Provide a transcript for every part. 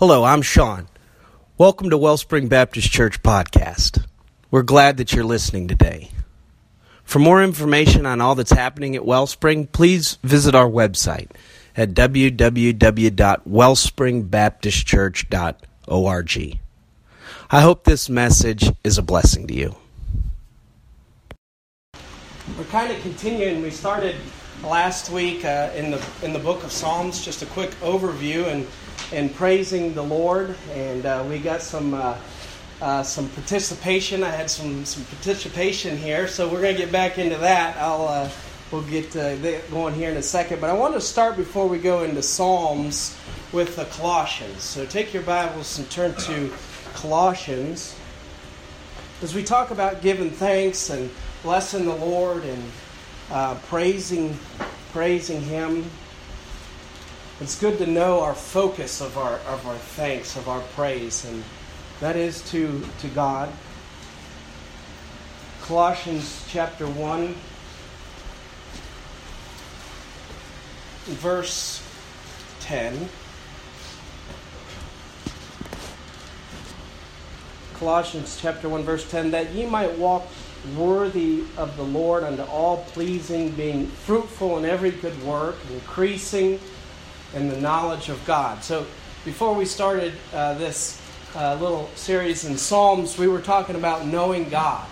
Hello, I'm Sean. Welcome to Wellspring Baptist Church Podcast. We're glad that you're listening today. For more information on all that's happening at Wellspring, please visit our website at www.wellspringbaptistchurch.org. I hope this message is a blessing to you. We're kind of continuing. We started last week uh, in the in the book of Psalms, just a quick overview and and praising the Lord, and uh, we got some uh, uh, some participation. I had some some participation here, so we're going to get back into that. I'll uh, we'll get uh, going here in a second, but I want to start before we go into Psalms with the Colossians. So take your Bibles and turn to Colossians as we talk about giving thanks and blessing the Lord and uh, praising praising Him. It's good to know our focus of our of our thanks, of our praise, and that is to to God. Colossians chapter one, verse ten. Colossians chapter 1 verse 10 that ye might walk worthy of the Lord unto all pleasing being fruitful in every good work increasing and the knowledge of God. So, before we started uh, this uh, little series in Psalms, we were talking about knowing God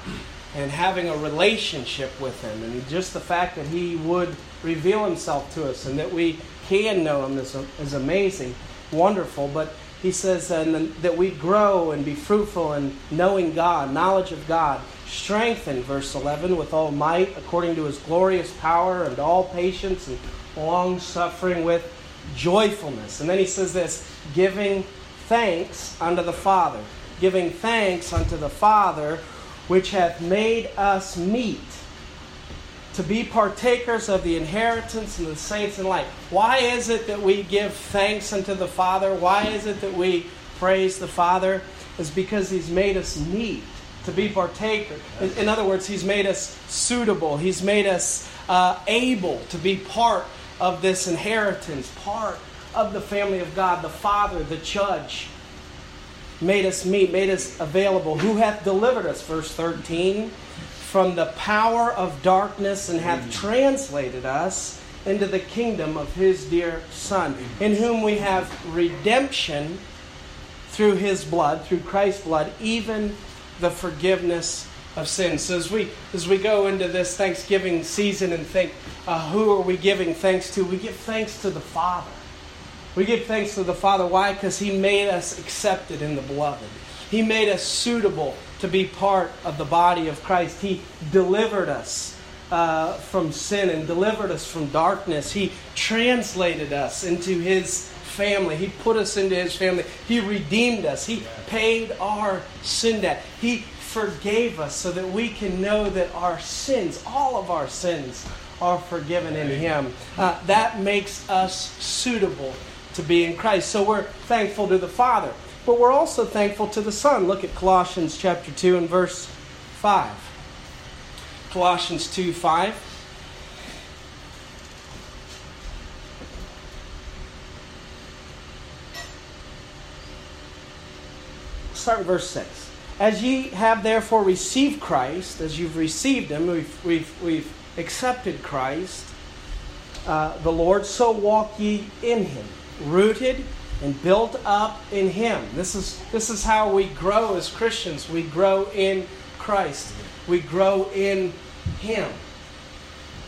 and having a relationship with Him, and just the fact that He would reveal Himself to us and that we can know Him is, is amazing, wonderful. But He says uh, that we grow and be fruitful in knowing God, knowledge of God, strengthened, verse 11, with all might according to His glorious power, and all patience and long suffering with joyfulness. And then he says this giving thanks unto the Father. Giving thanks unto the Father, which hath made us meet to be partakers of the inheritance of the saints in light. Why is it that we give thanks unto the Father? Why is it that we praise the Father? Is because He's made us meet to be partaker. In, other words, He's made us suitable. He's made us uh, able to be part of this inheritance, part of the family of God, the Father, the Judge, made us meet, made us available, who hath delivered us, verse 13, from the power of darkness and hath mm. translated us into the kingdom of his dear Son, in whom we have redemption through his blood, through Christ's blood, even the forgiveness of sins. So as we as we go into this Thanksgiving season and think, uh, who are we giving thanks to? We give thanks to the Father. We give thanks to the Father. Why? Because He made us accepted in the beloved. He made us suitable to be part of the body of Christ. He delivered us uh, from sin and delivered us from darkness. He translated us into His family. He put us into His family. He redeemed us. He paid our sin debt. He forgave us so that we can know that our sins, all of our sins, are forgiven in Him. Uh, that makes us suitable to be in Christ. So we're thankful to the Father, but we're also thankful to the Son. Look at Colossians chapter 2 and verse 5. Colossians 2 5. Start in verse 6. As ye have therefore received Christ, as you've received him, we've, we've, we've accepted Christ, uh, the Lord, so walk ye in him, rooted and built up in him. This is, this is how we grow as Christians. We grow in Christ, we grow in him.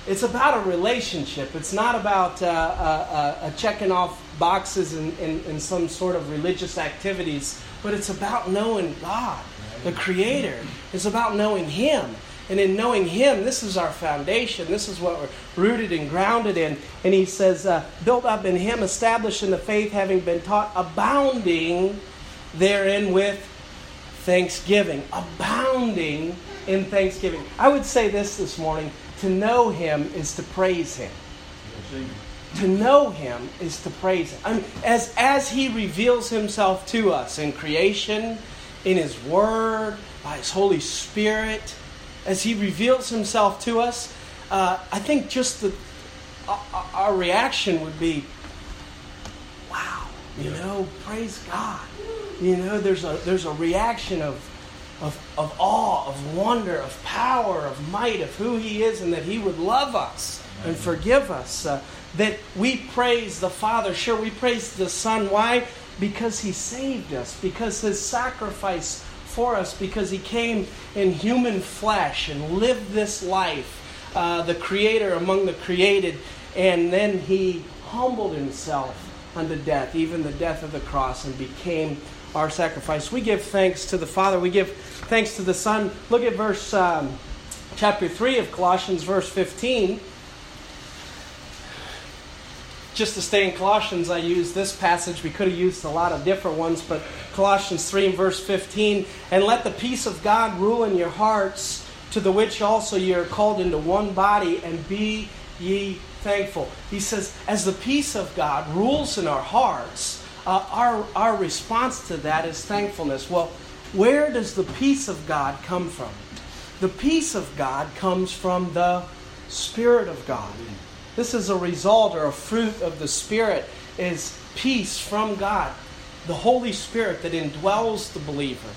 It's about a relationship. It's not about uh, uh, uh, checking off boxes and, some sort of religious activities, but it's about knowing God the Creator. It's about knowing Him. And in knowing Him, this is our foundation. This is what we're rooted and grounded in. And He says, uh, built up in Him, established in the faith, having been taught, abounding therein with thanksgiving. Abounding in thanksgiving. I would say this this morning to know Him is to praise Him. To know Him is to praise Him. I mean, as, as He reveals Himself to us in creation, in His Word, by His Holy Spirit, as He reveals Himself to us, uh, I think just the, uh, our reaction would be, wow. You know, praise God. You know, there's a there's a reaction of of, of awe, of wonder, of power, of might, of who He is, and that He would love us and forgive us. Uh, that we praise the Father. Sure, we praise the Son. Why? Because He saved us, because His sacrifice for us, because He came in human flesh and lived this life, uh, the Creator among the created, and then He humbled Himself unto death, even the death of the cross, and became our sacrifice. We give thanks to the Father. We give thanks to the Son. Look at verse um, chapter 3 of Colossians, verse 15. Just to stay in Colossians, I use this passage. We could have used a lot of different ones, but Colossians 3 and verse 15. And let the peace of God rule in your hearts, to the which also ye are called into one body, and be ye thankful. He says, as the peace of God rules in our hearts, uh, our, our response to that is thankfulness. Well, where does the peace of God come from? The peace of God comes from the Spirit of God. This is a result or a fruit of the Spirit is peace from God, the Holy Spirit that indwells the believer.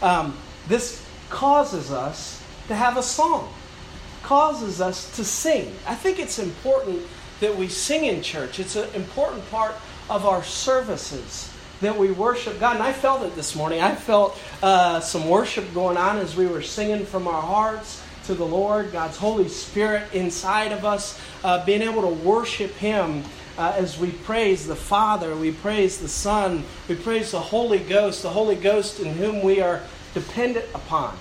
Um, this causes us to have a song, causes us to sing. I think it's important that we sing in church. It's an important part of our services that we worship God. And I felt it this morning. I felt uh, some worship going on as we were singing from our hearts to the Lord, God's Holy Spirit inside of us, uh, being able to worship Him. Uh, as we praise the Father, we praise the Son, we praise the Holy Ghost, the Holy Ghost in whom we are dependent upon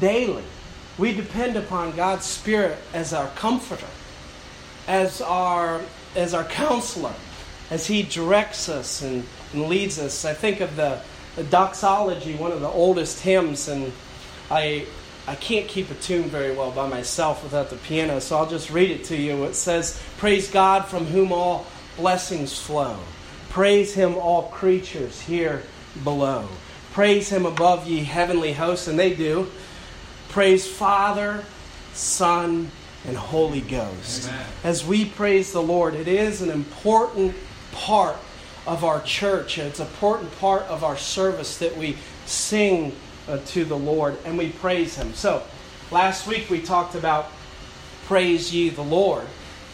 daily. We depend upon God's Spirit as our comforter, as our, as our counselor, as He directs us and, and leads us. I think of the, the doxology, one of the oldest hymns, and I I can't keep a tune very well by myself without the piano, so I'll just read it to you. It says, Praise God from whom all blessings flow. Praise him, all creatures here below. Praise him above ye heavenly hosts, and they do. Praise Father, Son, and Holy Ghost. Amen. As we praise the Lord, it is an important part of our church. It's an important part of our service that we sing uh, to the Lord and we praise Him. So, last week we talked about praise ye the Lord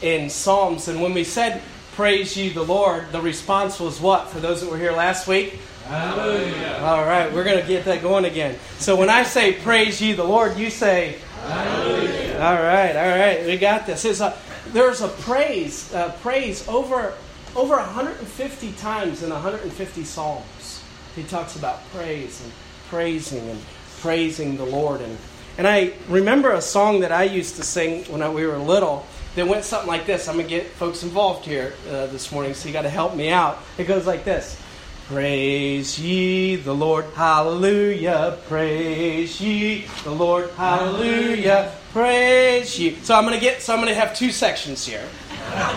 in Psalms. And when we said praise ye the Lord, the response was what for those that were here last week? Hallelujah. All right, we're going to get that going again. So when I say praise ye the Lord, you say Hallelujah. All right, all right, we got this. A, there's a praise, uh, praise over over 150 times in 150 psalms. He talks about praise and praising and praising the Lord. And, and I remember a song that I used to sing when I, we were little that went something like this. I'm going to get folks involved here uh, this morning, so you got to help me out. It goes like this. Praise ye the Lord, hallelujah. Praise ye the Lord, hallelujah. Praise ye. So I'm gonna get. So I'm gonna have two sections here.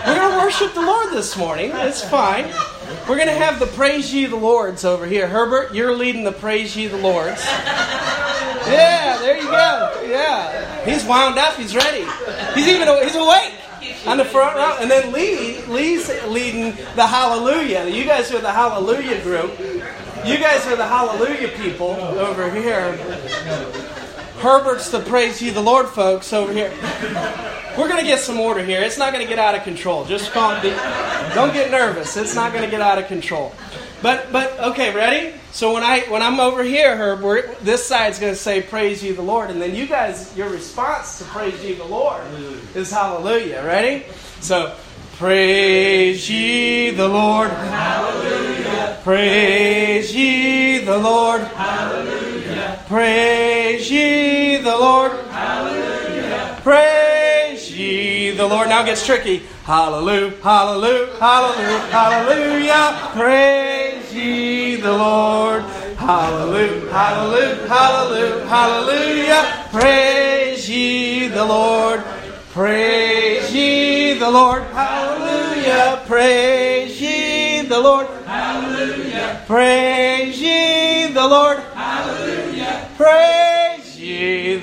We're gonna worship the Lord this morning. It's fine. We're going to have the Praise Ye the Lords over here. Herbert, you're leading the Praise Ye the Lords. Yeah, there you go. Yeah. He's wound up. He's ready. He's even he's awake on the front row. And then Lee, Lee's leading the Hallelujah. You guys are the Hallelujah group. You guys are the Hallelujah people over here. Herbert's the Praise Ye the Lord folks over here. We're going to get some order here. It's not going to get out of control. Just calm. Don't get nervous. It's not going to get out of control. But but okay, ready? So when I when I'm over here, Herb, this side's going to say "Praise ye the Lord," and then you guys, your response to "Praise ye the Lord" is "Hallelujah." Ready? So praise ye the Lord. Hallelujah. Praise ye the Lord. Hallelujah. Praise ye the Lord. Hallelujah. Praise ye the Lord. Now it gets tricky. Hallelujah, hallelujah, hallelujah, hallelujah. Praise ye the Lord. Hallelujah, hallelujah, hallelujah, hallelujah. Praise ye the Lord. Praise ye the Lord. Hallelujah. Praise ye the Lord. Hallelujah. Praise ye the Lord. Hallelujah. Praise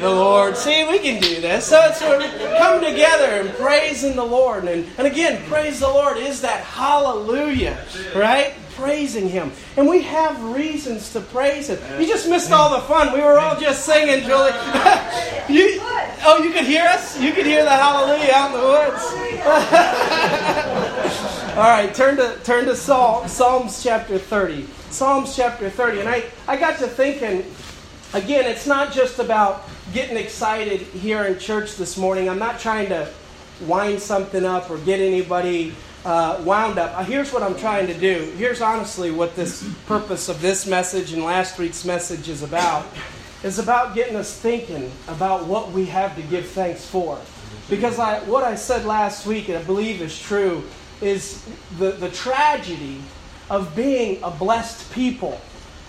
the Lord. See, we can do this. So it's sort of coming together and praising the Lord. And, and again, praise the Lord is that hallelujah, right? Praising Him. And we have reasons to praise Him. You just missed all the fun. We were all just singing, Julie. you, oh, you could hear us? You could hear the hallelujah out in the woods. all right, turn to, turn to Psalm, Psalms chapter 30. Psalms chapter 30. And I, I got to thinking, again, it's not just about getting excited here in church this morning. I'm not trying to wind something up or get anybody uh, wound up. Uh, here's what I'm trying to do. Here's honestly what this purpose of this message and last week's message is about. Is about getting us thinking about what we have to give thanks for. Because I, what I said last week, and I believe is true, is the, the tragedy of being a blessed people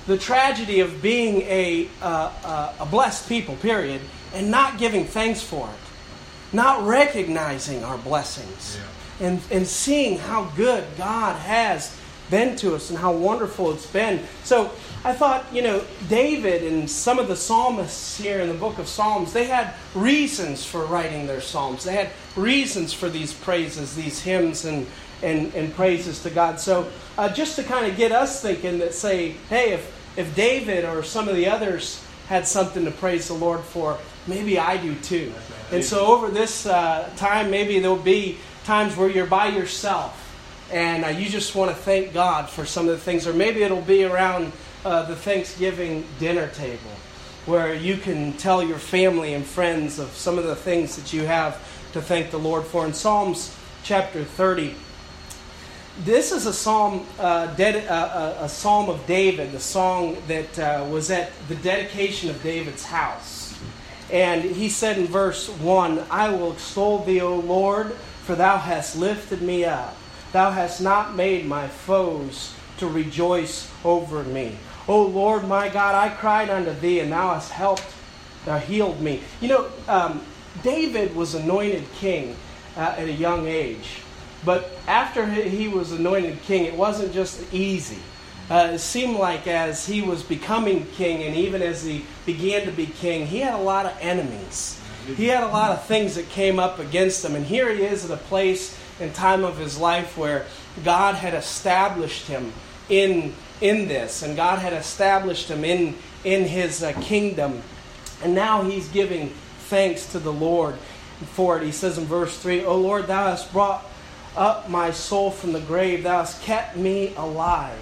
the tragedy of being a, uh, uh, a blessed people, period, and not giving thanks for it, not recognizing our blessings, yeah. and, and seeing how good God has been to us and how wonderful it's been. So I thought, you know, David and some of the psalmists here in the book of Psalms, they had reasons for writing their psalms. They had reasons for these praises, these hymns and, and, and praises to God. So uh, just to kind of get us thinking that say, hey, if, if David or some of the others had something to praise the Lord for, maybe I do too. And so over this uh, time, maybe there'll be times where you're by yourself and uh, you just want to thank God for some of the things, or maybe it'll be around uh, the Thanksgiving dinner table where you can tell your family and friends of some of the things that you have to thank the Lord for. In Psalms chapter 30, this is a psalm, uh, ded- uh, uh, a psalm of David, the song that uh, was at the dedication of David's house. And he said in verse 1 I will extol thee, O Lord, for thou hast lifted me up. Thou hast not made my foes to rejoice over me. O Lord my God, I cried unto thee, and thou hast helped, thou healed me. You know, um, David was anointed king uh, at a young age. But after he was anointed king, it wasn't just easy. Uh, it seemed like as he was becoming king, and even as he began to be king, he had a lot of enemies. He had a lot of things that came up against him. And here he is at a place and time of his life where God had established him in, in this, and God had established him in, in his uh, kingdom. And now he's giving thanks to the Lord for it. He says in verse 3, O Lord, thou hast brought up my soul from the grave. Thou hast kept me alive,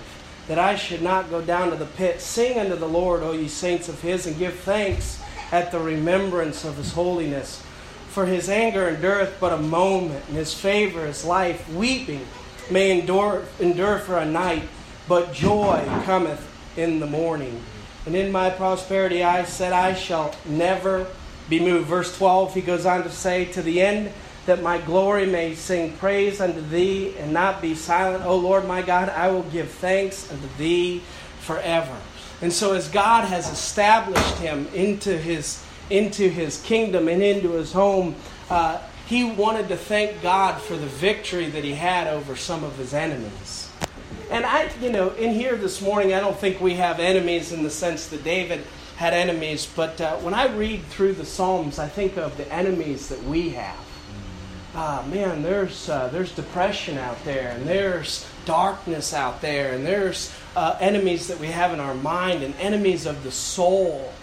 that I should not go down to the pit. Sing unto the Lord, O ye saints of his, and give thanks at the remembrance of his holiness. For his anger endureth but a moment, and his favor is life. Weeping may endure, endure for a night, but joy cometh in the morning. And in my prosperity I said, I shall never be moved. Verse 12, he goes on to say, To the end that my glory may sing praise unto thee and not be silent. O Lord my God, I will give thanks unto thee forever. And so as God has established him into his into his kingdom and into his home, uh, he wanted to thank God for the victory that he had over some of his enemies. And I, you know, in here this morning, I don't think we have enemies in the sense that David had enemies, but uh, when I read through the Psalms, I think of the enemies that we have ah, man, there's, uh, there's depression out there, and there's darkness out there, and there's uh, enemies that we have in our mind, and enemies of the soul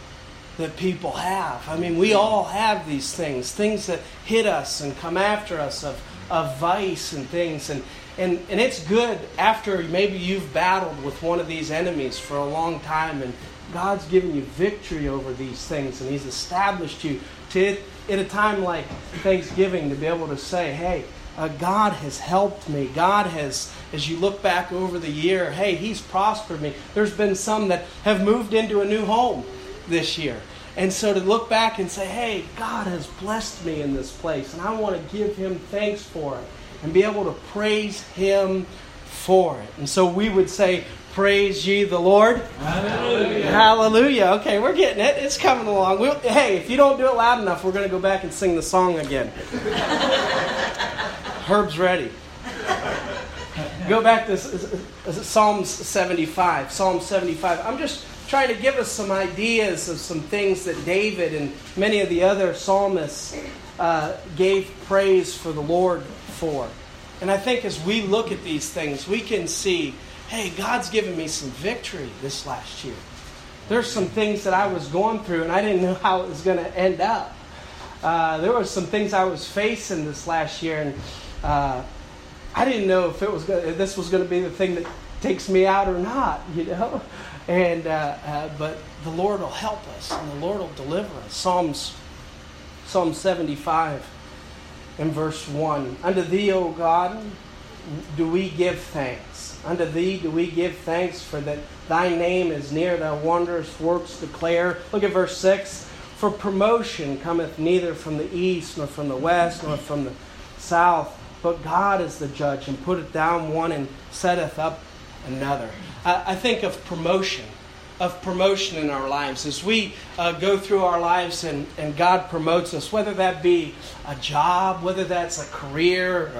that people have. I mean, we all have these things, things that hit us and come after us of, of vice and things. And, and, and it's good after maybe you've battled with one of these enemies for a long time and God's given you victory over these things and He's established you to at a time like Thanksgiving to be able to say, hey, uh, God has helped me. God has, as you look back over the year, hey, He's prospered me. There's been some that have moved into a new home this year. And so to look back and say, hey, God has blessed me in this place, and I want to give Him thanks for it and be able to praise Him for it. And so we would say, Praise ye the Lord. Hallelujah. Hallelujah. Okay, we're getting it. It's coming along. We'll, hey, if you don't do it loud enough, we're going to go back and sing the song again. Herb's ready. Go back to Psalms 75. Psalm 75. I'm just trying to give us some ideas of some things that David and many of the other psalmists uh, gave praise for the Lord for. And I think as we look at these things, we can see hey, God's given me some victory this last year. There's some things that I was going through, and I didn't know how it was going to end up. Uh, there were some things I was facing this last year, and uh, I didn't know if it was gonna, if this was going to be the thing that takes me out or not, you know. And uh, uh, but the Lord will help us, and the Lord will deliver us. Psalms Psalm 75 and verse 1. Unto thee, O God, do we give thanks. Unto thee do we give thanks, for that thy name is near, thy wondrous works declare. Look at verse 6. For promotion cometh neither from the east, nor from the west, nor from the south, but God is the judge, and putteth down one and setteth up another. I, I think of promotion of promotion in our lives as we uh, go through our lives and, and God promotes us, whether that be a job, whether that's a career,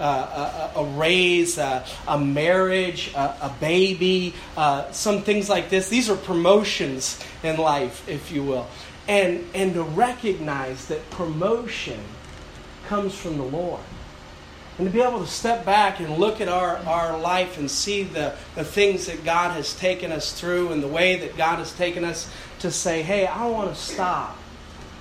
a, a, a, raise, a, a marriage, a, baby, uh, some things like this. These are promotions in life, if you will. And, and to recognize that promotion comes from the Lord. And to be able to step back and look at our, our life and see the, the things that God has taken us through and the way that God has taken us to say, hey, I want to stop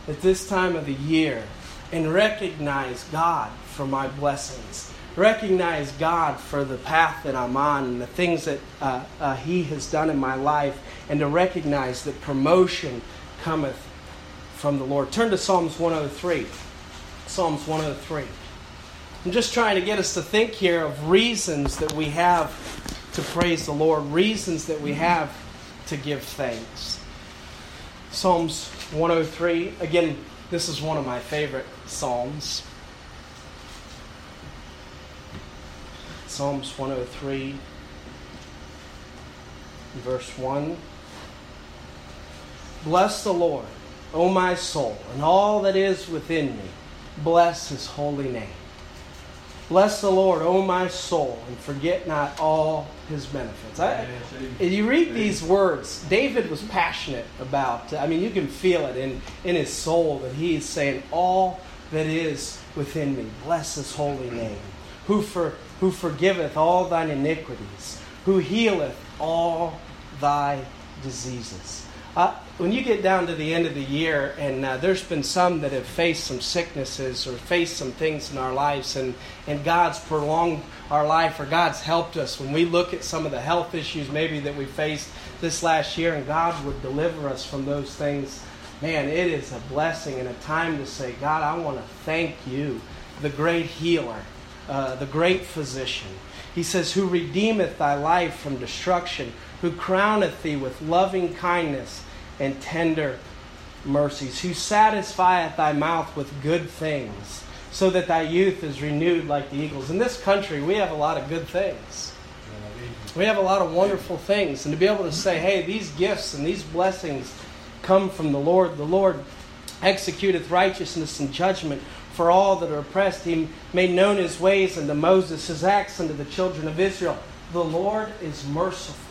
at this time of the year and recognize God for my blessings. Recognize God for the path that I'm on and the things that uh, uh, He has done in my life, and to recognize that promotion cometh from the Lord. Turn to Psalms 103. Psalms 103. I'm just trying to get us to think here of reasons that we have to praise the Lord, reasons that we have to give thanks. Psalms 103, again, this is one of my favorite Psalms. Psalms 103, verse 1. Bless the Lord, O my soul, and all that is within me. Bless his holy name. Bless the Lord, O my soul, and forget not all his benefits. I, you read these words, David was passionate about, I mean, you can feel it in, in his soul that he is saying, All that is within me, bless his holy name, who, for, who forgiveth all thine iniquities, who healeth all thy diseases. Uh, when you get down to the end of the year, and uh, there's been some that have faced some sicknesses or faced some things in our lives, and, and God's prolonged our life or God's helped us, when we look at some of the health issues maybe that we faced this last year, and God would deliver us from those things, man, it is a blessing and a time to say, God, I want to thank you, the great healer, uh, the great physician. He says, Who redeemeth thy life from destruction who crowneth thee with loving kindness and tender mercies, who satisfieth thy mouth with good things, so that thy youth is renewed like the eagles. In this country, we have a lot of good things. We have a lot of wonderful things. And to be able to say, hey, these gifts and these blessings come from the Lord. The Lord executeth righteousness and judgment for all that are oppressed. He made known his ways unto Moses, his acts unto the children of Israel. The Lord is merciful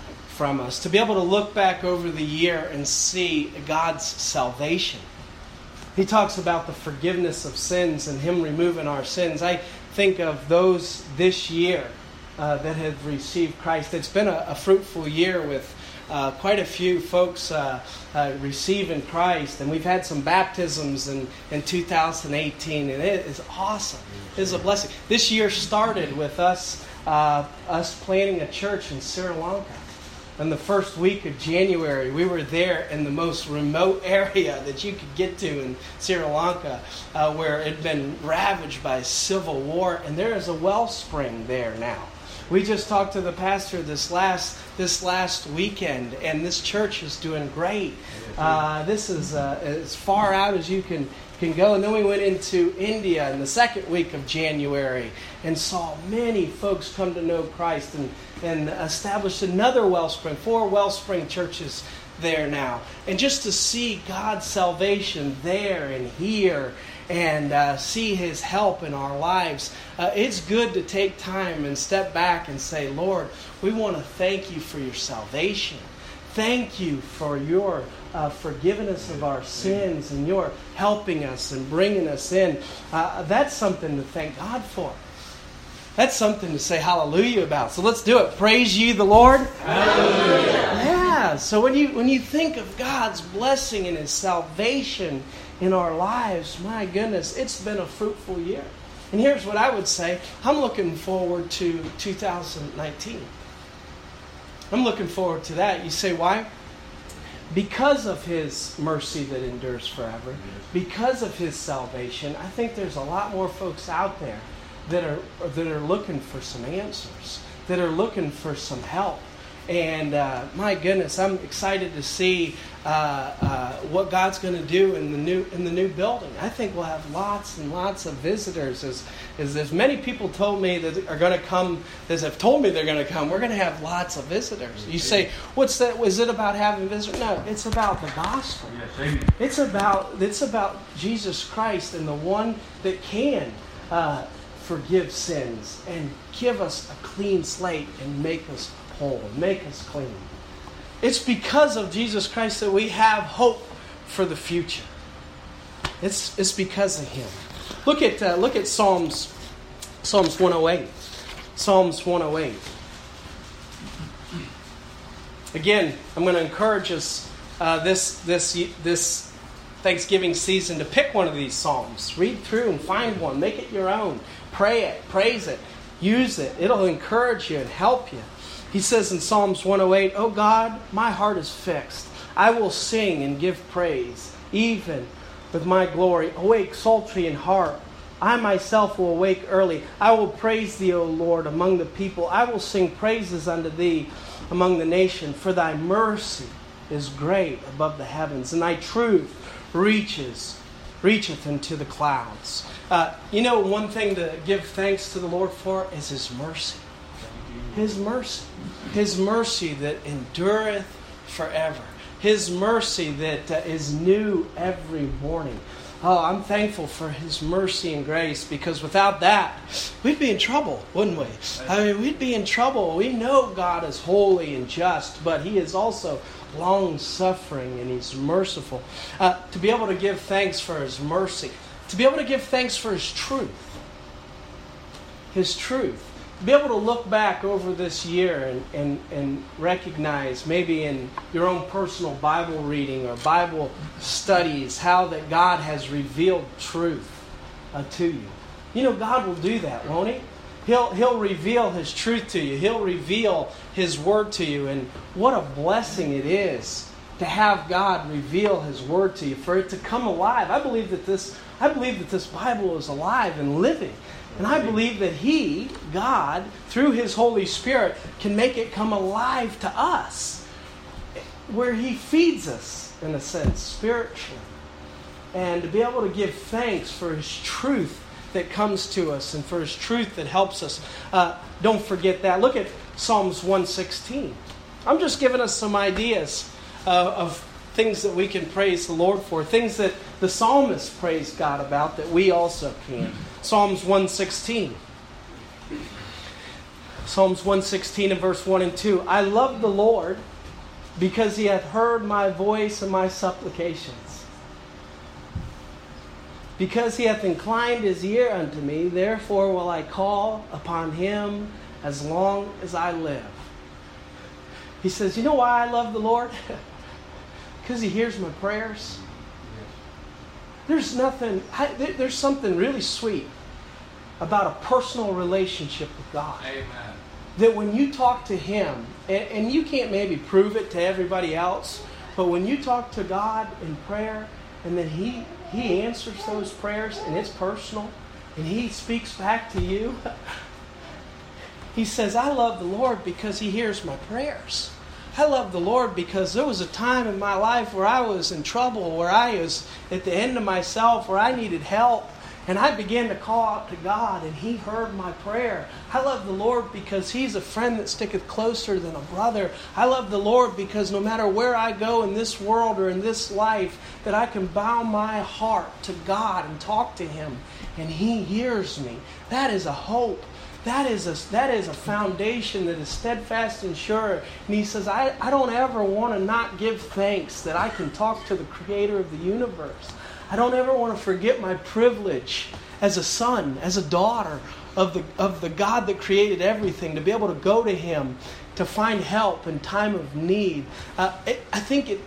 from us, to be able to look back over the year and see God's salvation. He talks about the forgiveness of sins and Him removing our sins. I think of those this year uh, that have received Christ. It's been a, a fruitful year with uh, quite a few folks uh, uh, receiving Christ, and we've had some baptisms in, in 2018, and it is awesome. It is a blessing. This year started with us uh, us planting a church in Sri Lanka in the first week of January, we were there in the most remote area that you could get to in Sri Lanka, uh, where it had been ravaged by civil war, and there is a wellspring there now. We just talked to the pastor this last this last weekend, and this church is doing great. Uh, this is uh, as far out as you can can go. And then we went into India in the second week of January and saw many folks come to know Christ and, and established another wellspring, four wellspring churches there now. And just to see God's salvation there and here and uh, see His help in our lives, uh, it's good to take time and step back and say, Lord, we want to thank you for your salvation. Thank you for your uh, forgiveness of our sins and your helping us and bringing us in. Uh, that's something to thank God for. That's something to say hallelujah about. So let's do it. Praise you, the Lord. Hallelujah. Yeah. So when you when you think of God's blessing and His salvation in our lives, my goodness, it's been a fruitful year. And here's what I would say: I'm looking forward to 2019. I'm looking forward to that. You say why? Because of His mercy that endures forever, because of His salvation, I think there's a lot more folks out there that are that are looking for some answers, that are looking for some help. And uh, my goodness, I'm excited to see uh, uh, what God's going to do in the new in the new building. I think we'll have lots and lots of visitors. As as, as many people told me that are going to come, as have told me they're going to come, we're going to have lots of visitors. You say, what's that? Was it about having visitors? No, it's about the gospel. Yes, it's about it's about Jesus Christ and the one that can uh, forgive sins and give us a clean slate and make us whole, make us clean. It's because of Jesus Christ that we have hope for the future. It's, it's because of Him. Look at, uh, look at Psalms, Psalms 108. Psalms 108. Again, I'm going to encourage us uh, this, this, this Thanksgiving season to pick one of these Psalms. Read through and find one. Make it your own. Pray it, praise it, use it. It'll encourage you and help you. He says in Psalms 108, Oh God, my heart is fixed. I will sing and give praise, even with my glory. Awake, psaltery in heart. I myself will awake early. I will praise thee, O Lord, among the people. I will sing praises unto thee among the nation. For thy mercy is great above the heavens, and thy truth reaches reacheth into the clouds. Uh, you know, one thing to give thanks to the Lord for is His mercy. His mercy. His mercy that endureth forever. His mercy that uh, is new every morning. Oh, I'm thankful for His mercy and grace because without that, we'd be in trouble, wouldn't we? I mean, we'd be in trouble. We know God is holy and just, but He is also long suffering and He's merciful. Uh, to be able to give thanks for His mercy, to be able to give thanks for His truth. His truth be able to look back over this year and, and, and recognize maybe in your own personal Bible reading or Bible studies how that God has revealed truth uh, to you. You know, God will do that, won't He? He'll, he'll reveal His truth to you. He'll reveal His Word to you. And what a blessing it is to have God reveal His Word to you, for it to come alive. I believe that this, I believe that this Bible is alive and living. And I believe that He, God, through His Holy Spirit, can make it come alive to us, where He feeds us, in a sense, spiritually. And to be able to give thanks for His truth that comes to us and for His truth that helps us. Uh, don't forget that. Look at Psalms 116. I'm just giving us some ideas uh, of things that we can praise the Lord for, things that the psalmist praised God about that we also can. Psalms 116. Psalms 116 and verse 1 and 2. I love the Lord because he hath heard my voice and my supplications. Because he hath inclined his ear unto me, therefore will I call upon him as long as I live. He says, You know why I love the Lord? because he hears my prayers. There's nothing, there's something really sweet about a personal relationship with God. Amen. That when you talk to Him, and, and you can't maybe prove it to everybody else, but when you talk to God in prayer, and then He He answers those prayers, and it's personal, and He speaks back to you. He says, I love the Lord because He hears my prayers. I love the Lord because there was a time in my life where I was in trouble, where I was at the end of myself, where I needed help. And I began to call out to God, and He heard my prayer. I love the Lord because He's a friend that sticketh closer than a brother. I love the Lord because no matter where I go in this world or in this life, that I can bow my heart to God and talk to Him, and He hears me. That is a hope. That is a, that is a foundation that is steadfast and sure. And he says, I, I don't ever want to not give thanks that I can talk to the creator of the universe. I don't ever want to forget my privilege as a son, as a daughter of the, of the God that created everything, to be able to go to Him, to find help in time of need. Uh, it, I think it,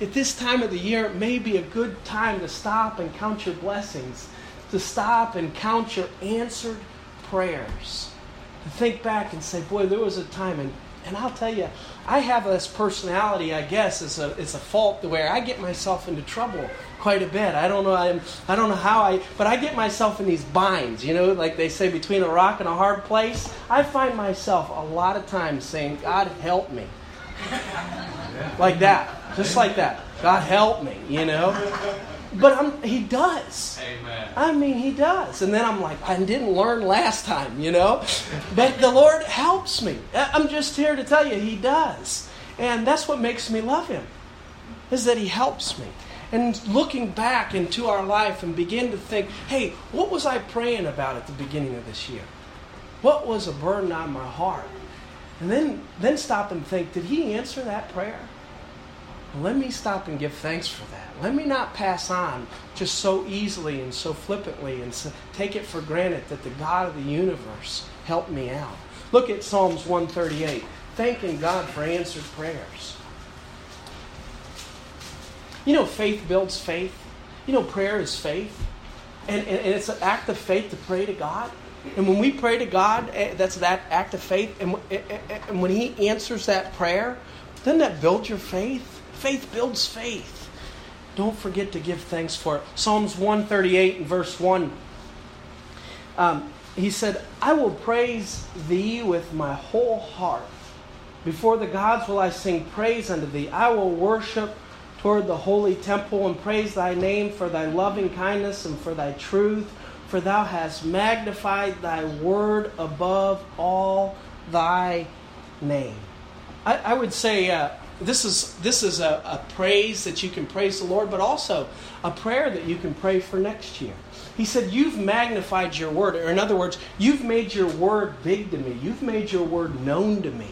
at this time of the year, it may be a good time to stop and count your blessings, to stop and count your answered prayers, to think back and say, boy, there was a time, and, and I'll tell you, I have this personality, I guess, it's a, it's a fault where I get myself into trouble quite a bit. I don't know. I'm, I don't know how I, but I get myself in these binds. You know, like they say, between a rock and a hard place. I find myself a lot of times saying, "God help me," like that, just like that. God help me. You know. But I'm, he does. Amen. I mean, he does. And then I'm like, I didn't learn last time, you know? But the Lord helps me. I'm just here to tell you, he does. And that's what makes me love him, is that he helps me and looking back into our life and begin to think, hey, what was I praying about at the beginning of this year? What was a burden on my heart? And then, then stop and think, did he answer that prayer? Let me stop and give thanks for that. Let me not pass on just so easily and so flippantly and so, take it for granted that the God of the universe helped me out. Look at Psalms 138, thanking God for answered prayers. You know, faith builds faith. You know, prayer is faith. And, and, and, it's an act of faith to pray to God. And when we pray to God, eh, that's that act of faith. And, eh, eh, and when He answers that prayer, doesn't that build your faith? Faith builds faith. Don't forget to give thanks for it. Psalms 138 and verse 1. Um, he said, I will praise thee with my whole heart. Before the gods will I sing praise unto thee. I will worship toward the holy temple and praise thy name for thy loving kindness and for thy truth, for thou hast magnified thy word above all thy name. I, I would say uh, this is, this is a, a praise that you can praise the Lord, but also a prayer that you can pray for next year. He said, You've magnified your word. Or, in other words, you've made your word big to me. You've made your word known to me.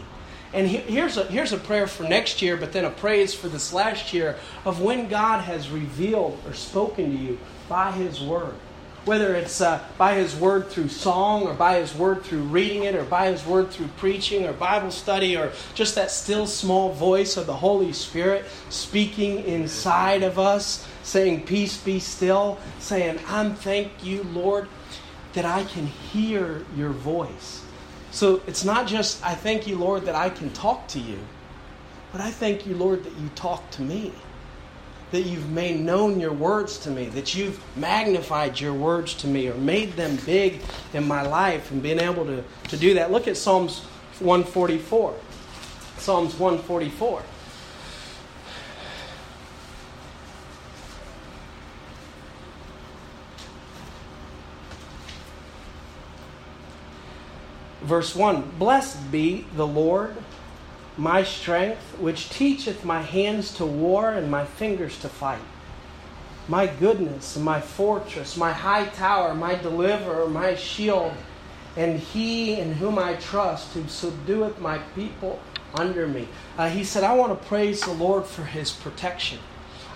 And here's a, here's a prayer for next year, but then a praise for this last year of when God has revealed or spoken to you by His Word. Whether it's uh, by His Word through song, or by His Word through reading it, or by His Word through preaching, or Bible study, or just that still small voice of the Holy Spirit speaking inside of us, saying, Peace be still, saying, I'm thank you, Lord, that I can hear your voice. So it's not just, I thank you, Lord, that I can talk to you, but I thank you, Lord, that you talk to me, that you've made known your words to me, that you've magnified your words to me or made them big in my life and being able to, to do that. Look at Psalms 144. Psalms 144. Verse 1 Blessed be the Lord, my strength, which teacheth my hands to war and my fingers to fight. My goodness, my fortress, my high tower, my deliverer, my shield, and he in whom I trust, who subdueth my people under me. Uh, he said, I want to praise the Lord for his protection.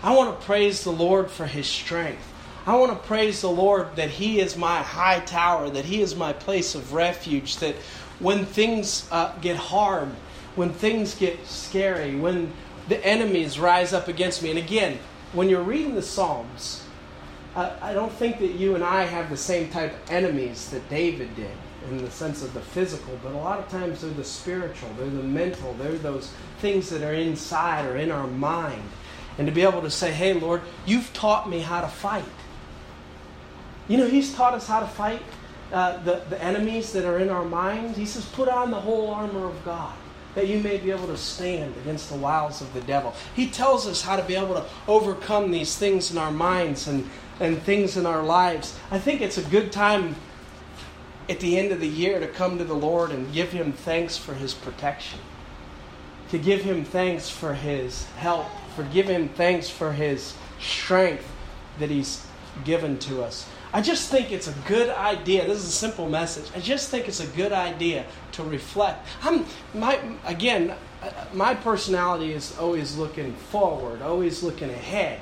I want to praise the Lord for his strength. I want to praise the Lord that He is my high tower, that He is my place of refuge, that when things uh, get hard, when things get scary, when the enemies rise up against me, and again, when you're reading the Psalms, I don't think that you and I have the same type of enemies that David did in the sense of the physical, but a lot of times they're the spiritual, they're the mental, they're those things that are inside or in our mind. And to be able to say, hey, Lord, you've taught me how to fight. You know, He's taught us how to fight. uh, the, the enemies that are in our minds. He says, put on the whole armor of God that you may be able to stand against the wiles of the devil. He tells us how to be able to overcome these things in our minds and, and things in our lives. I think it's a good time at the end of the year to come to the Lord and give Him thanks for His protection, to give Him thanks for His help, for give Him thanks for His strength that He's given to us. I just think it's a good idea. This is a simple message. I just think it's a good idea to reflect. I'm my again, uh, my personality is always looking forward, always looking ahead.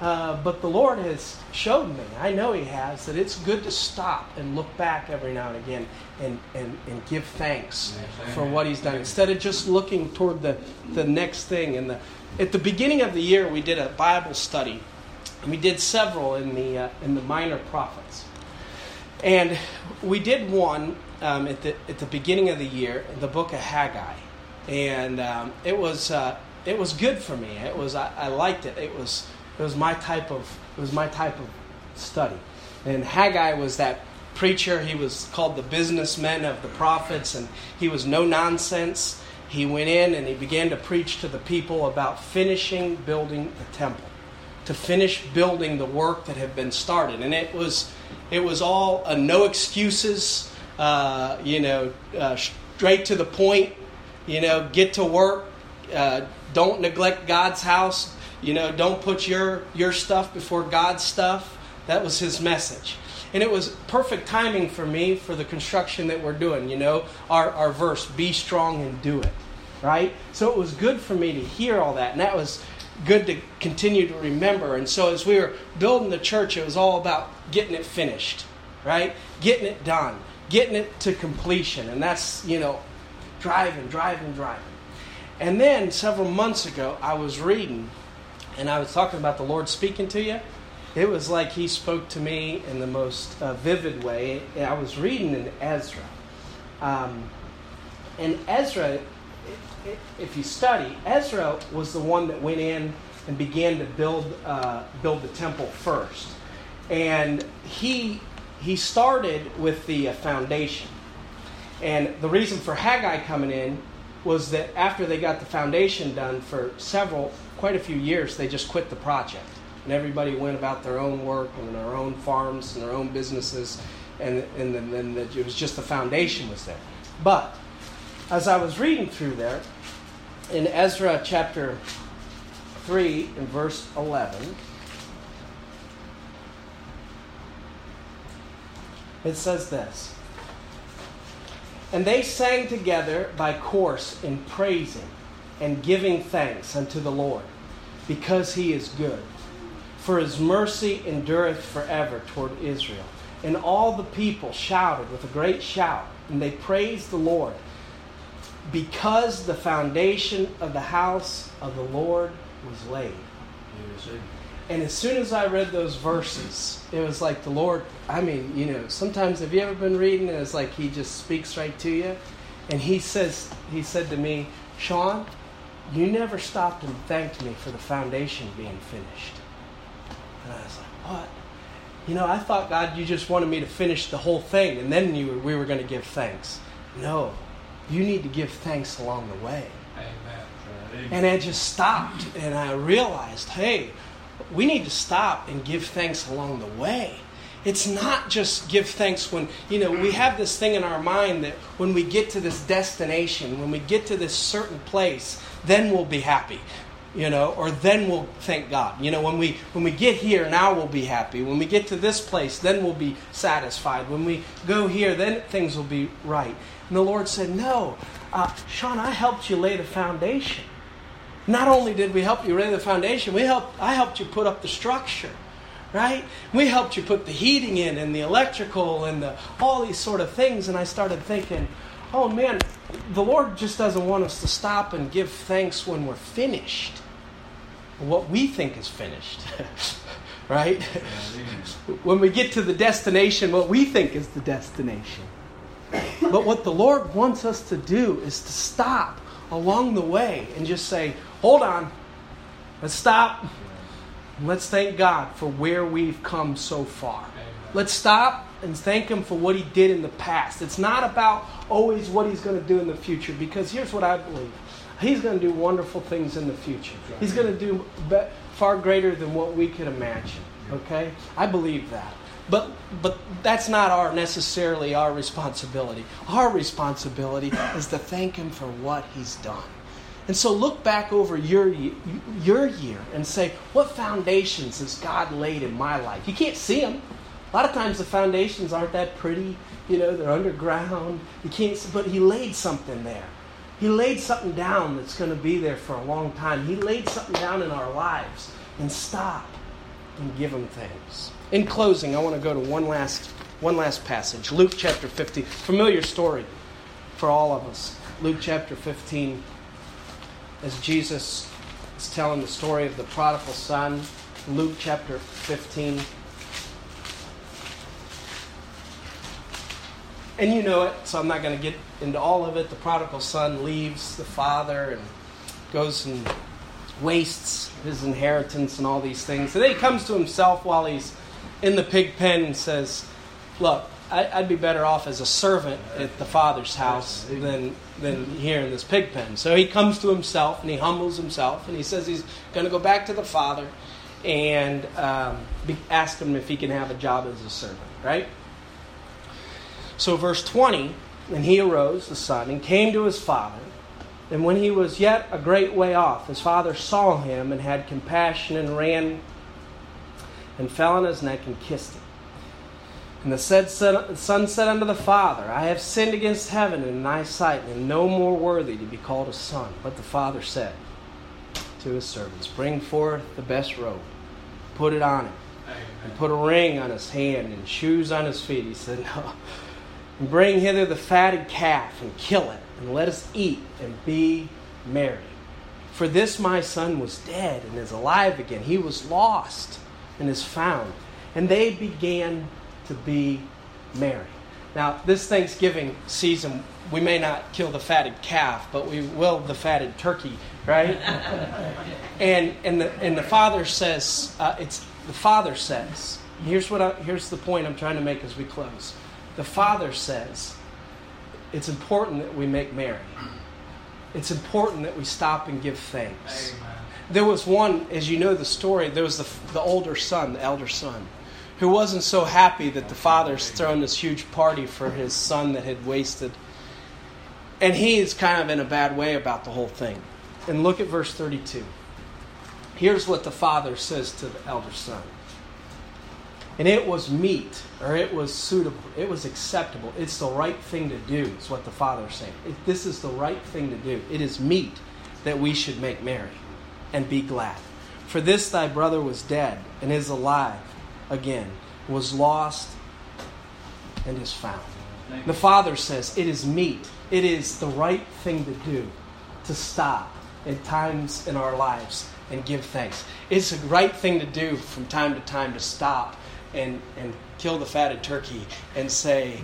Uh, but the Lord has showed me, I know He has, that it's good to stop and look back every now and again and, and, and give thanks for what He's done instead of just looking toward the, the next thing. And the, at the beginning of the year, we did a Bible study we did several in the, uh, in the minor prophets. And we did one um, at, the, at the beginning of the year, the book of Haggai. And um, it, was, uh, it was good for me. It was, I, I liked it. It was, it, was my type of, it was my type of study. And Haggai was that preacher. He was called the businessman of the prophets, and he was no nonsense. He went in and he began to preach to the people about finishing building the temple to finish building the work that had been started. And it was, it was all uh, no excuses, uh, you know, uh, straight to the point, you know, get to work, uh, don't neglect God's house, you know, don't put your, your stuff before God's stuff. That was his message. And it was perfect timing for me for the construction that we're doing, you know, our, our verse, be strong and do it, right? So it was good for me to hear all that. And that was good to continue to remember. And so as we were building the church, it was all about getting it finished, right? Getting it done, getting it to completion. And that's, you know, driving, driving, driving. And then several months ago, I was reading and I was talking about the Lord speaking to you. It was like He spoke to me in the most uh, vivid way. I was reading in Ezra. Um, and Ezra if you study, Ezra was the one that went in and began to build uh, build the temple first, and he he started with the uh, foundation. And the reason for Haggai coming in was that after they got the foundation done for several, quite a few years, they just quit the project. And everybody went about their own work and their own farms and their own businesses, and, and then, then it was just the foundation was there. But as I was reading through there, in Ezra chapter 3 and verse 11, it says this And they sang together by course in praising and giving thanks unto the Lord, because he is good. For his mercy endureth forever toward Israel. And all the people shouted with a great shout, and they praised the Lord because the foundation of the house of the Lord was laid. And as soon as I read those verses, it was like the Lord, I mean, you know, sometimes have you ever been reading and it's like he just speaks right to you? And he says, he said to me, Sean, you never stopped and thanked me for the foundation being finished. And I was like, what? You know, I thought, God, you just wanted me to finish the whole thing and then you, we were going to give thanks. No, you need to give thanks along the way. Amen. And I just stopped and I realized, hey, we need to stop and give thanks along the way. It's not just give thanks when, you know, we have this thing in our mind that when we get to this destination, when we get to this certain place, then we'll be happy you know or then we'll thank god you know when we when we get here now we'll be happy when we get to this place then we'll be satisfied when we go here then things will be right and the Lord said, No, uh, Sean, I helped you lay the foundation. Not only did we help you lay the foundation, we helped, I helped you put up the structure, right? We helped you put the heating in and the electrical and the, all these sort of things. And I started thinking, oh man, the Lord just doesn't want us to stop and give thanks when we're finished. What we think is finished. right? when we get to the destination, what we think is the destination. But what the Lord wants us to do is to stop along the way and just say, hold on, let's stop. Let's thank God for where we've come so far. Let's stop and thank Him for what He did in the past. It's not about always what He's going to do in the future, because here's what I believe He's going to do wonderful things in the future. He's going to do far greater than what we could imagine. Okay? I believe that. But but that's not our necessarily our responsibility. Our responsibility is to thank him for what he's done. And so look back over your your year and say, what foundations has God laid in my life? You can't see them. A lot of times the foundations aren't that pretty. You know, they're underground. You can't. But He laid something there. He laid something down that's going to be there for a long time. He laid something down in our lives. And stop and give Him thanks. In closing, I want to go to one last one last passage. Luke chapter 15. Familiar story for all of us. Luke chapter 15 as Jesus is telling the story of the prodigal son, Luke chapter 15. And you know it, so I'm not going to get into all of it. The prodigal son leaves the father and goes and wastes his inheritance and all these things. And then he comes to himself while he's in the pig pen and says, Look, I'd be better off as a servant at the father's house than than here in this pig pen. So he comes to himself and he humbles himself and he says he's going to go back to the father and um, be, ask him if he can have a job as a servant, right? So, verse 20, and he arose, the son, and came to his father. And when he was yet a great way off, his father saw him and had compassion and ran and fell on his neck and kissed him. And the said son said unto the father, I have sinned against heaven and in thy sight, and no more worthy to be called a son. But the father said to his servants, Bring forth the best robe, put it on him, and put a ring on his hand and shoes on his feet. He said, No. And bring hither the fatted calf and kill it, and let us eat and be merry. For this my son was dead and is alive again. He was lost and is found. And they began to be merry. Now, this Thanksgiving season, we may not kill the fatted calf, but we will the fatted turkey, right? and and the and the father says, uh, it's the father says. Here's what I, here's the point I'm trying to make as we close. The father says, it's important that we make merry. It's important that we stop and give thanks. Amen. There was one, as you know the story. There was the the older son, the elder son who wasn't so happy that the father's thrown this huge party for his son that had wasted. And he is kind of in a bad way about the whole thing. And look at verse 32. Here's what the father says to the elder son. And it was meet, or it was suitable, it was acceptable. It's the right thing to do, is what the father's saying. It, this is the right thing to do. It is meet that we should make merry and be glad. For this thy brother was dead and is alive again, was lost and is found. The Father says it is meet, it is the right thing to do to stop at times in our lives and give thanks. It's a right thing to do from time to time to stop and, and kill the fatted turkey and say,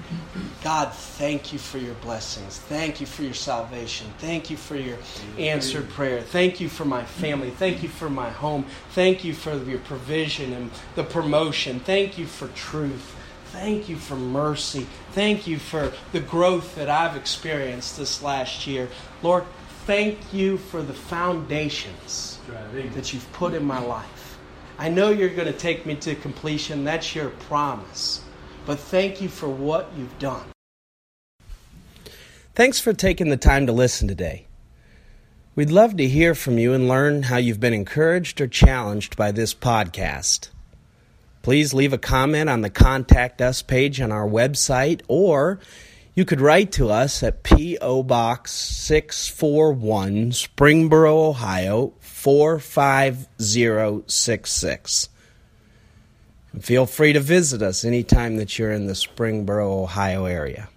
God, thank you for your blessings. Thank you for your salvation. Thank you for your answered prayer. Thank you for my family. Thank you for my home. Thank you for your provision and the promotion. Thank you for truth. Thank you for mercy. Thank you for the growth that I've experienced this last year. Lord, thank you for the foundations that you've put in my life. I know you're going to take me to completion. That's your promise. But thank you for what you've done. Thanks for taking the time to listen today. We'd love to hear from you and learn how you've been encouraged or challenged by this podcast. Please leave a comment on the Contact Us page on our website, or you could write to us at P.O. Box 641, Springboro, Ohio 45066. And feel free to visit us anytime that you're in the Springboro, Ohio area.